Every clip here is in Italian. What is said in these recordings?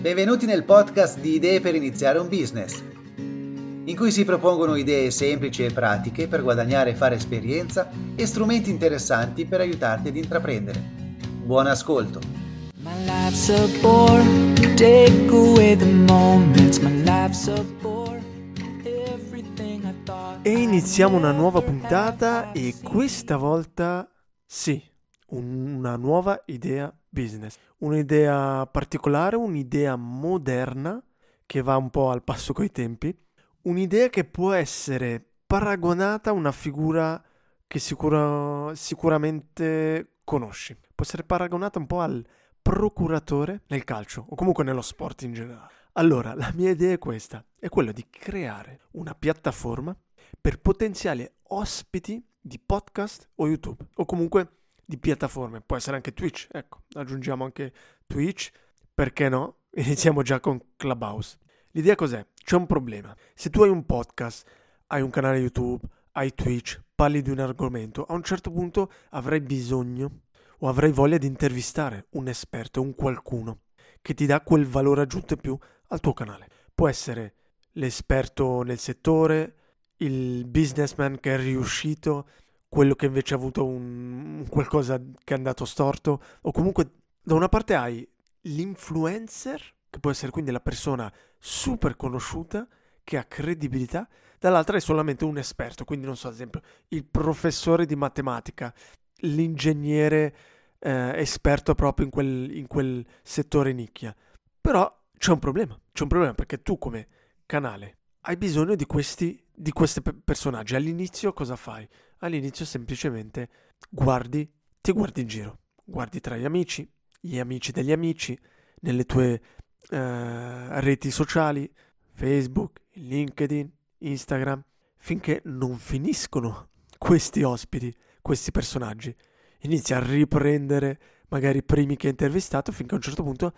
Benvenuti nel podcast di Idee per iniziare un business, in cui si propongono idee semplici e pratiche per guadagnare e fare esperienza e strumenti interessanti per aiutarti ad intraprendere. Buon ascolto! E iniziamo una nuova puntata e questa volta sì, una nuova idea business, un'idea particolare, un'idea moderna che va un po' al passo coi tempi, un'idea che può essere paragonata a una figura che sicura, sicuramente conosci. Può essere paragonata un po' al procuratore nel calcio o comunque nello sport in generale. Allora, la mia idea è questa, è quella di creare una piattaforma per potenziali ospiti di podcast o YouTube o comunque di piattaforme, può essere anche Twitch, ecco, aggiungiamo anche Twitch, perché no? Iniziamo già con Clubhouse. L'idea cos'è? C'è un problema. Se tu hai un podcast, hai un canale YouTube, hai Twitch, parli di un argomento, a un certo punto avrai bisogno o avrai voglia di intervistare un esperto, un qualcuno che ti dà quel valore aggiunto in più al tuo canale. Può essere l'esperto nel settore, il businessman che è riuscito, quello che invece ha avuto un, qualcosa che è andato storto, o comunque da una parte hai l'influencer, che può essere quindi la persona super conosciuta, che ha credibilità, dall'altra è solamente un esperto, quindi non so, ad esempio, il professore di matematica, l'ingegnere eh, esperto proprio in quel, in quel settore nicchia. Però c'è un problema, c'è un problema perché tu come canale hai bisogno di questi, di questi personaggi. All'inizio cosa fai? All'inizio semplicemente guardi, ti guardi in giro, guardi tra gli amici, gli amici degli amici, nelle tue eh, reti sociali, Facebook, LinkedIn, Instagram, finché non finiscono questi ospiti, questi personaggi. Inizi a riprendere magari i primi che hai intervistato finché a un certo punto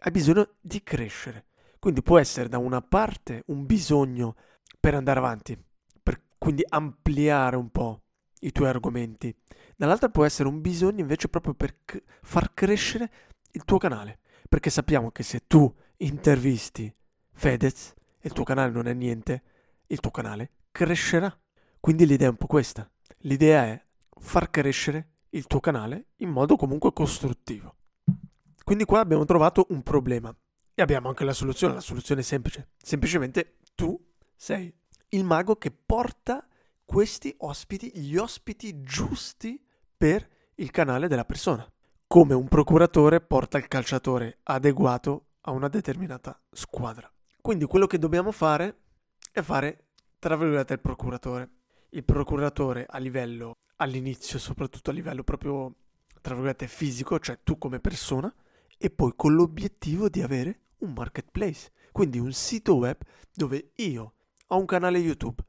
hai bisogno di crescere. Quindi può essere da una parte un bisogno per andare avanti, per quindi ampliare un po' i tuoi argomenti. Dall'altra può essere un bisogno invece proprio per c- far crescere il tuo canale. Perché sappiamo che se tu intervisti Fedez e il tuo canale non è niente, il tuo canale crescerà. Quindi l'idea è un po' questa. L'idea è far crescere il tuo canale in modo comunque costruttivo. Quindi qua abbiamo trovato un problema e abbiamo anche la soluzione. La soluzione è semplice. Semplicemente tu sei il mago che porta questi ospiti, gli ospiti giusti per il canale della persona. Come un procuratore porta il calciatore adeguato a una determinata squadra. Quindi quello che dobbiamo fare è fare, tra virgolette, il procuratore. Il procuratore a livello, all'inizio, soprattutto a livello proprio, tra virgolette, fisico, cioè tu come persona, e poi con l'obiettivo di avere un marketplace, quindi un sito web dove io ho un canale YouTube,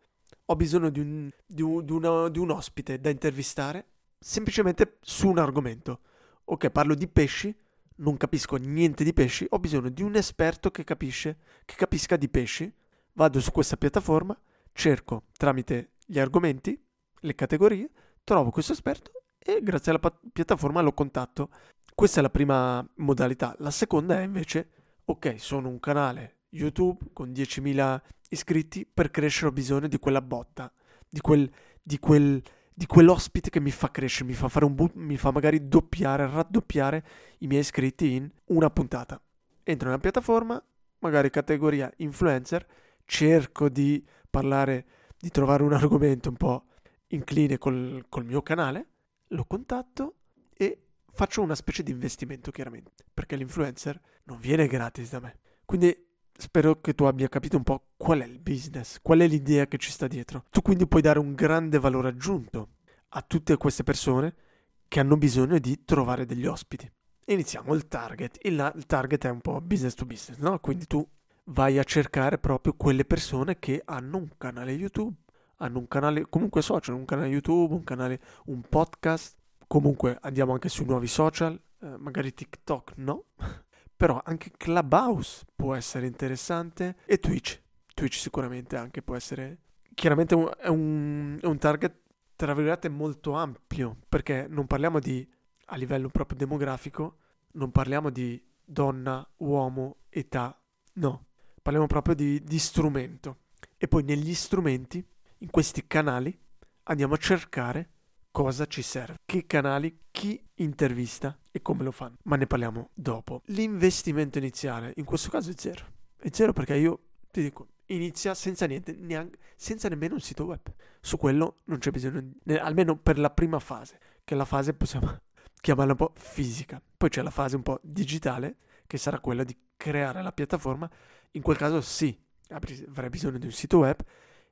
ho bisogno di un, di, un, di, una, di un ospite da intervistare semplicemente su un argomento. Ok, parlo di pesci, non capisco niente di pesci, ho bisogno di un esperto che capisce, che capisca di pesci. Vado su questa piattaforma, cerco tramite gli argomenti, le categorie, trovo questo esperto e grazie alla pa- piattaforma lo contatto. Questa è la prima modalità. La seconda è invece, ok, sono un canale YouTube con 10.000 iscritti per crescere ho bisogno di quella botta, di, quel, di, quel, di quell'ospite che mi fa crescere, mi fa, fare un bu- mi fa magari doppiare, raddoppiare i miei iscritti in una puntata. Entro nella piattaforma, magari categoria influencer, cerco di parlare, di trovare un argomento un po' incline col, col mio canale, lo contatto e faccio una specie di investimento chiaramente, perché l'influencer non viene gratis da me. Quindi spero che tu abbia capito un po' qual è il business, qual è l'idea che ci sta dietro. Tu quindi puoi dare un grande valore aggiunto a tutte queste persone che hanno bisogno di trovare degli ospiti. Iniziamo il target. Il, il target è un po' business to business, no? Quindi tu vai a cercare proprio quelle persone che hanno un canale YouTube, hanno un canale comunque social, un canale YouTube, un canale, un podcast. Comunque andiamo anche sui nuovi social, eh, magari TikTok no, però anche Clubhouse può essere interessante e Twitch. Twitch sicuramente anche può essere... Chiaramente è un, è un target, tra virgolette, molto ampio, perché non parliamo di, a livello proprio demografico, non parliamo di donna, uomo, età, no, parliamo proprio di, di strumento. E poi negli strumenti, in questi canali, andiamo a cercare cosa ci serve, che canali, chi intervista e come lo fanno. Ma ne parliamo dopo. L'investimento iniziale, in questo caso è zero. È zero perché io ti dico, inizia senza niente, neanche, senza nemmeno un sito web. Su quello non c'è bisogno, almeno per la prima fase, che è la fase possiamo chiamarla un po' fisica. Poi c'è la fase un po' digitale, che sarà quella di creare la piattaforma. In quel caso sì, avrai bisogno di un sito web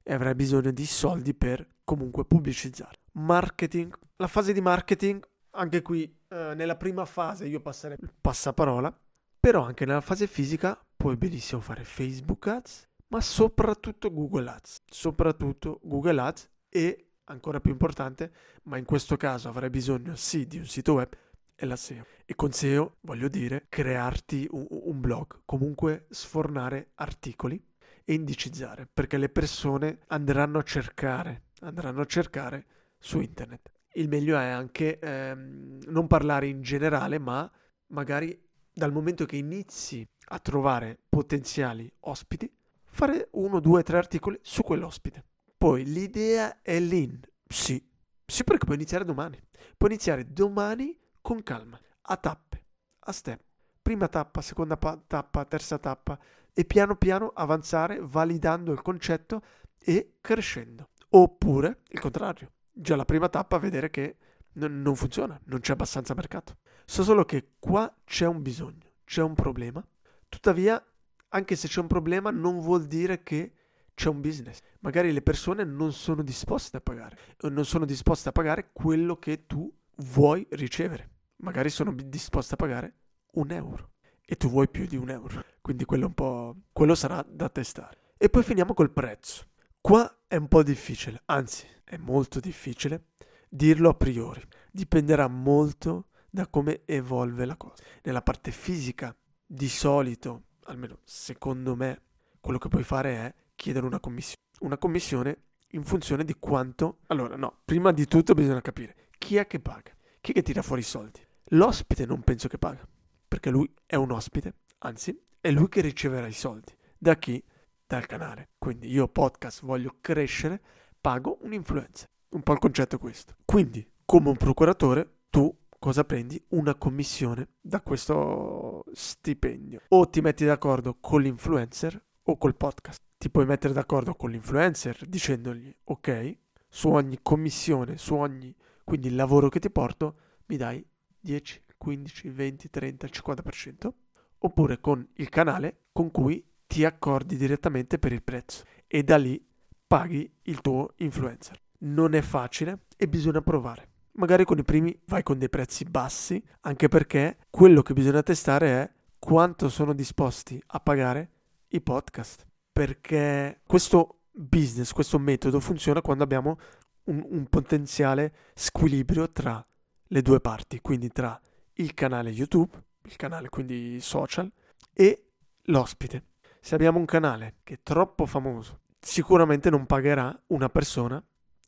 e avrai bisogno di soldi per comunque pubblicizzare. Marketing, la fase di marketing, anche qui eh, nella prima fase io passerei il passaparola, però anche nella fase fisica puoi benissimo fare Facebook Ads, ma soprattutto Google Ads, soprattutto Google Ads e ancora più importante, ma in questo caso avrai bisogno sì di un sito web e la SEO. E con SEO voglio dire crearti un, un blog, comunque sfornare articoli e indicizzare, perché le persone andranno a cercare, andranno a cercare su internet. Il meglio è anche ehm, non parlare in generale, ma magari dal momento che inizi a trovare potenziali ospiti, fare uno, due, tre articoli su quell'ospite. Poi l'idea è l'in. Sì, sì perché puoi iniziare domani. Puoi iniziare domani con calma, a tappe, a step. Prima tappa, seconda pa- tappa, terza tappa e piano piano avanzare validando il concetto e crescendo. Oppure il contrario, già la prima tappa vedere che n- non funziona, non c'è abbastanza mercato. So solo che qua c'è un bisogno, c'è un problema. Tuttavia, anche se c'è un problema, non vuol dire che c'è un business. Magari le persone non sono disposte a pagare, non sono disposte a pagare quello che tu vuoi ricevere. Magari sono disposte a pagare un euro e tu vuoi più di un euro. Quindi quello, un po', quello sarà da testare. E poi finiamo col prezzo. Qua è un po' difficile, anzi è molto difficile dirlo a priori. Dipenderà molto da come evolve la cosa. Nella parte fisica, di solito, almeno secondo me, quello che puoi fare è chiedere una commissione. Una commissione in funzione di quanto... Allora, no, prima di tutto bisogna capire chi è che paga, chi è che tira fuori i soldi. L'ospite non penso che paga, perché lui è un ospite, anzi, è lui che riceverà i soldi. Da chi? Dal canale. Quindi io podcast voglio crescere, pago un influencer. Un po' il concetto è questo. Quindi, come un procuratore, tu cosa prendi? Una commissione da questo stipendio. O ti metti d'accordo con l'influencer o col podcast. Ti puoi mettere d'accordo con l'influencer dicendogli, ok, su ogni commissione, su ogni, quindi il lavoro che ti porto, mi dai 10, 15, 20, 30, 50%, oppure con il canale con cui ti accordi direttamente per il prezzo e da lì paghi il tuo influencer. Non è facile e bisogna provare. Magari con i primi vai con dei prezzi bassi, anche perché quello che bisogna testare è quanto sono disposti a pagare i podcast. Perché questo business, questo metodo funziona quando abbiamo un, un potenziale squilibrio tra le due parti, quindi tra il canale YouTube, il canale quindi social, e l'ospite. Se abbiamo un canale che è troppo famoso, sicuramente non pagherà una persona,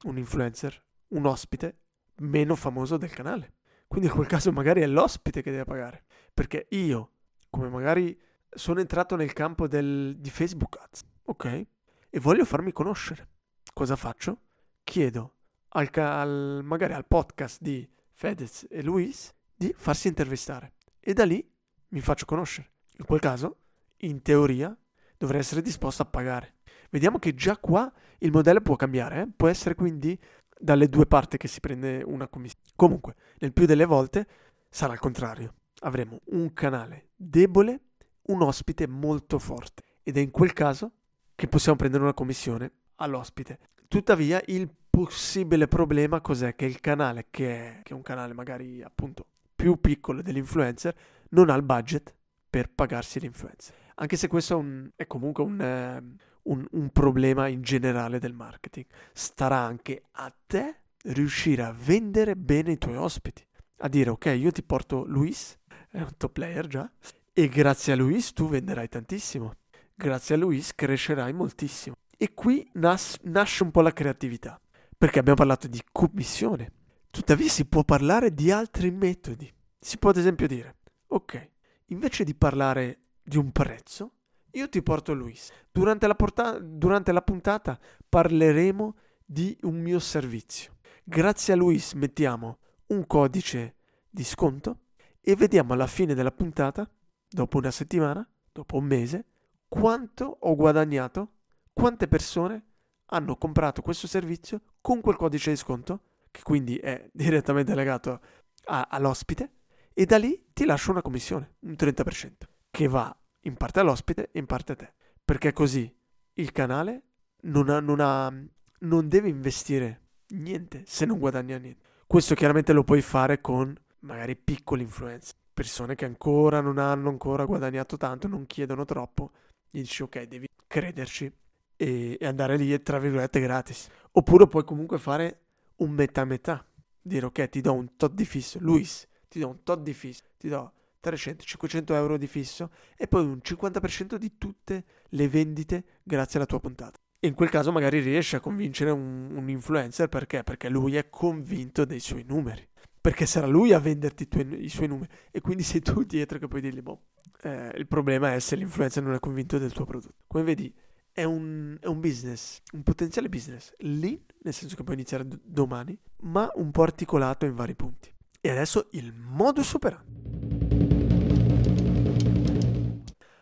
un influencer, un ospite meno famoso del canale. Quindi in quel caso magari è l'ospite che deve pagare. Perché io, come magari sono entrato nel campo del, di Facebook Ads, ok? E voglio farmi conoscere. Cosa faccio? Chiedo al, al, magari al podcast di Fedez e Luis di farsi intervistare e da lì mi faccio conoscere. In quel caso, in teoria, dovrei essere disposto a pagare. Vediamo che già qua il modello può cambiare, eh? può essere quindi dalle due parti che si prende una commissione. Comunque, nel più delle volte sarà il contrario. Avremo un canale debole, un ospite molto forte ed è in quel caso che possiamo prendere una commissione all'ospite. Tuttavia, il possibile problema cos'è? Che il canale, che è, che è un canale magari appunto più piccolo dell'influencer, non ha il budget per pagarsi l'influencer. Anche se questo è, un, è comunque un, eh, un, un problema in generale del marketing. Starà anche a te riuscire a vendere bene i tuoi ospiti. A dire, ok, io ti porto Luis, è un top player già, e grazie a Luis tu venderai tantissimo. Grazie a Luis crescerai moltissimo. E qui nas- nasce un po' la creatività perché abbiamo parlato di commissione. Tuttavia si può parlare di altri metodi. Si può ad esempio dire, ok, invece di parlare di un prezzo, io ti porto Luis. Durante la, porta- durante la puntata parleremo di un mio servizio. Grazie a Luis mettiamo un codice di sconto e vediamo alla fine della puntata, dopo una settimana, dopo un mese, quanto ho guadagnato, quante persone hanno comprato questo servizio con quel codice di sconto, che quindi è direttamente legato a, all'ospite, e da lì ti lascio una commissione, un 30%, che va in parte all'ospite e in parte a te. Perché così il canale non, ha, non, ha, non deve investire niente se non guadagna niente. Questo chiaramente lo puoi fare con magari piccoli influencer, persone che ancora non hanno ancora guadagnato tanto, non chiedono troppo, gli dici ok, devi crederci e, e andare lì, tra virgolette, gratis. Oppure puoi comunque fare un metà metà, dire ok, ti do un tot di fisso, Luis, ti do un tot di fisso, ti do 300-500 euro di fisso e poi un 50% di tutte le vendite grazie alla tua puntata. E in quel caso magari riesci a convincere un, un influencer perché? Perché lui è convinto dei suoi numeri. Perché sarà lui a venderti i, tuoi, i suoi numeri e quindi sei tu dietro che puoi dirgli boh. Eh, il problema è se l'influencer non è convinto del tuo prodotto. Come vedi, è un, è un, business, un potenziale business lì, nel senso che puoi iniziare d- domani, ma un po' articolato in vari punti. E adesso il modus operandi.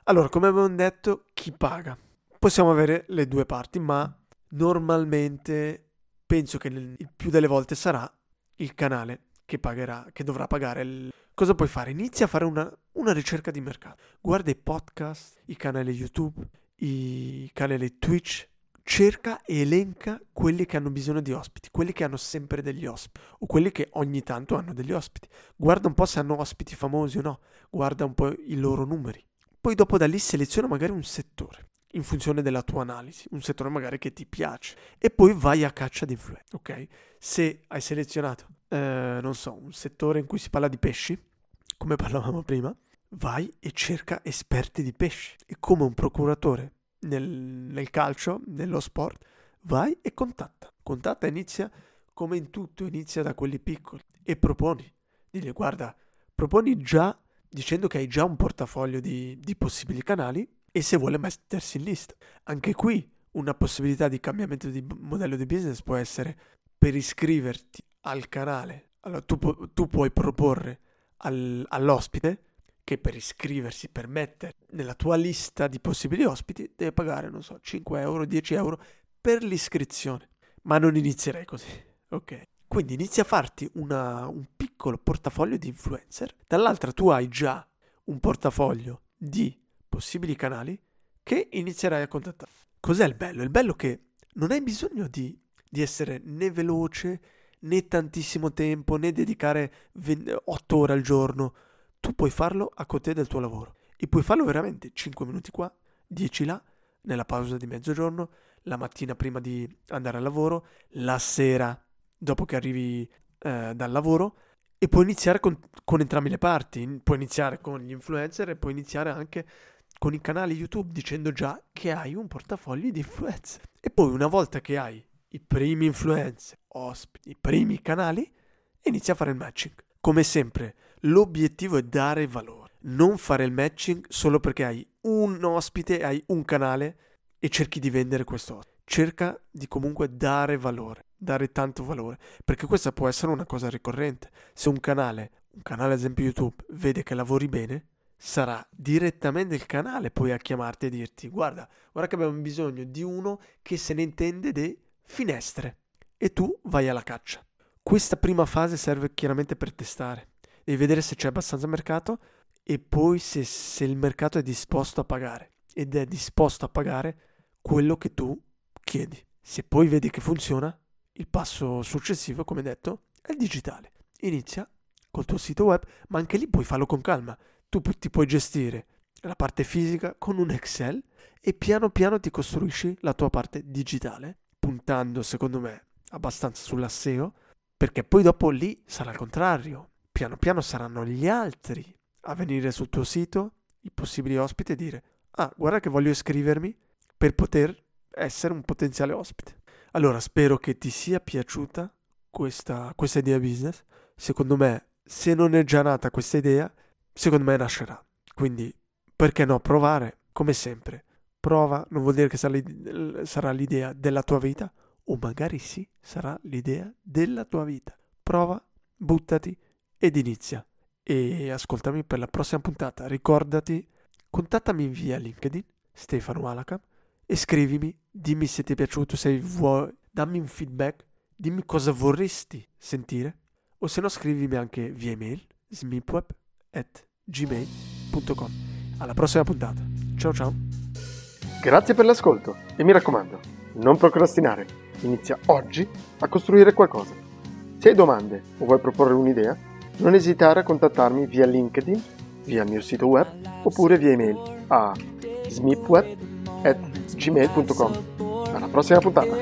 Allora, come abbiamo detto, chi paga? Possiamo avere le due parti, ma normalmente penso che il più delle volte sarà il canale che pagherà, che dovrà pagare. Il... Cosa puoi fare? Inizia a fare una, una ricerca di mercato. Guarda i podcast, i canali YouTube, i canali Twitch, cerca e elenca quelli che hanno bisogno di ospiti, quelli che hanno sempre degli ospiti o quelli che ogni tanto hanno degli ospiti. Guarda un po' se hanno ospiti famosi o no, guarda un po' i loro numeri. Poi dopo da lì seleziona magari un settore in funzione della tua analisi, un settore magari che ti piace e poi vai a caccia di influenza, ok? Se hai selezionato, eh, non so, un settore in cui si parla di pesci, come parlavamo prima, vai e cerca esperti di pesci. E come un procuratore nel, nel calcio, nello sport, vai e contatta. Contatta inizia come in tutto, inizia da quelli piccoli e proponi. Digli guarda, proponi già dicendo che hai già un portafoglio di, di possibili canali e se vuole mettersi in lista. Anche qui una possibilità di cambiamento di modello di business può essere per iscriverti al canale. Allora tu, tu puoi proporre al, all'ospite che per iscriversi, per mettere nella tua lista di possibili ospiti, deve pagare, non so, 5 euro, 10 euro per l'iscrizione. Ma non inizierei così, ok? Quindi inizi a farti una, un piccolo portafoglio di influencer, dall'altra tu hai già un portafoglio di possibili canali che inizierai a contattare. Cos'è il bello? Il bello è che non hai bisogno di, di essere né veloce, né tantissimo tempo, né dedicare 8 ore al giorno tu puoi farlo a côté del tuo lavoro e puoi farlo veramente 5 minuti qua, 10 là, nella pausa di mezzogiorno, la mattina prima di andare al lavoro, la sera dopo che arrivi eh, dal lavoro e puoi iniziare con, con entrambe le parti, puoi iniziare con gli influencer e puoi iniziare anche con i canali YouTube dicendo già che hai un portafoglio di influencer. E poi una volta che hai i primi influencer, ospiti, i primi canali, inizi a fare il matching. Come sempre, l'obiettivo è dare valore, non fare il matching solo perché hai un ospite, hai un canale e cerchi di vendere questo. Cerca di comunque dare valore, dare tanto valore, perché questa può essere una cosa ricorrente. Se un canale, un canale ad esempio YouTube, vede che lavori bene, sarà direttamente il canale poi a chiamarti e dirti guarda, guarda che abbiamo bisogno di uno che se ne intende di finestre e tu vai alla caccia. Questa prima fase serve chiaramente per testare. Devi vedere se c'è abbastanza mercato e poi se, se il mercato è disposto a pagare ed è disposto a pagare quello che tu chiedi. Se poi vedi che funziona, il passo successivo, come detto, è il digitale. Inizia col tuo sito web, ma anche lì puoi farlo con calma. Tu ti puoi gestire la parte fisica con un Excel e piano piano ti costruisci la tua parte digitale, puntando, secondo me, abbastanza sulla SEO perché poi dopo lì sarà il contrario. Piano piano saranno gli altri a venire sul tuo sito, i possibili ospiti, e dire ah, guarda che voglio iscrivermi per poter essere un potenziale ospite. Allora, spero che ti sia piaciuta questa, questa idea business. Secondo me, se non è già nata questa idea, secondo me nascerà. Quindi, perché no provare? Come sempre, prova non vuol dire che sarà l'idea della tua vita, o magari sì, sarà l'idea della tua vita. Prova, buttati ed inizia. E ascoltami per la prossima puntata. Ricordati, contattami via LinkedIn, Stefano Alacam, e scrivimi, dimmi se ti è piaciuto, se vuoi, dammi un feedback, dimmi cosa vorresti sentire, o se no scrivimi anche via email, smipweb.gmail.com. Alla prossima puntata. Ciao ciao. Grazie per l'ascolto e mi raccomando, non procrastinare. Inizia oggi a costruire qualcosa. Se hai domande o vuoi proporre un'idea, non esitare a contattarmi via LinkedIn, via il mio sito web oppure via email a smipweb.gmail.com. Alla prossima puntata!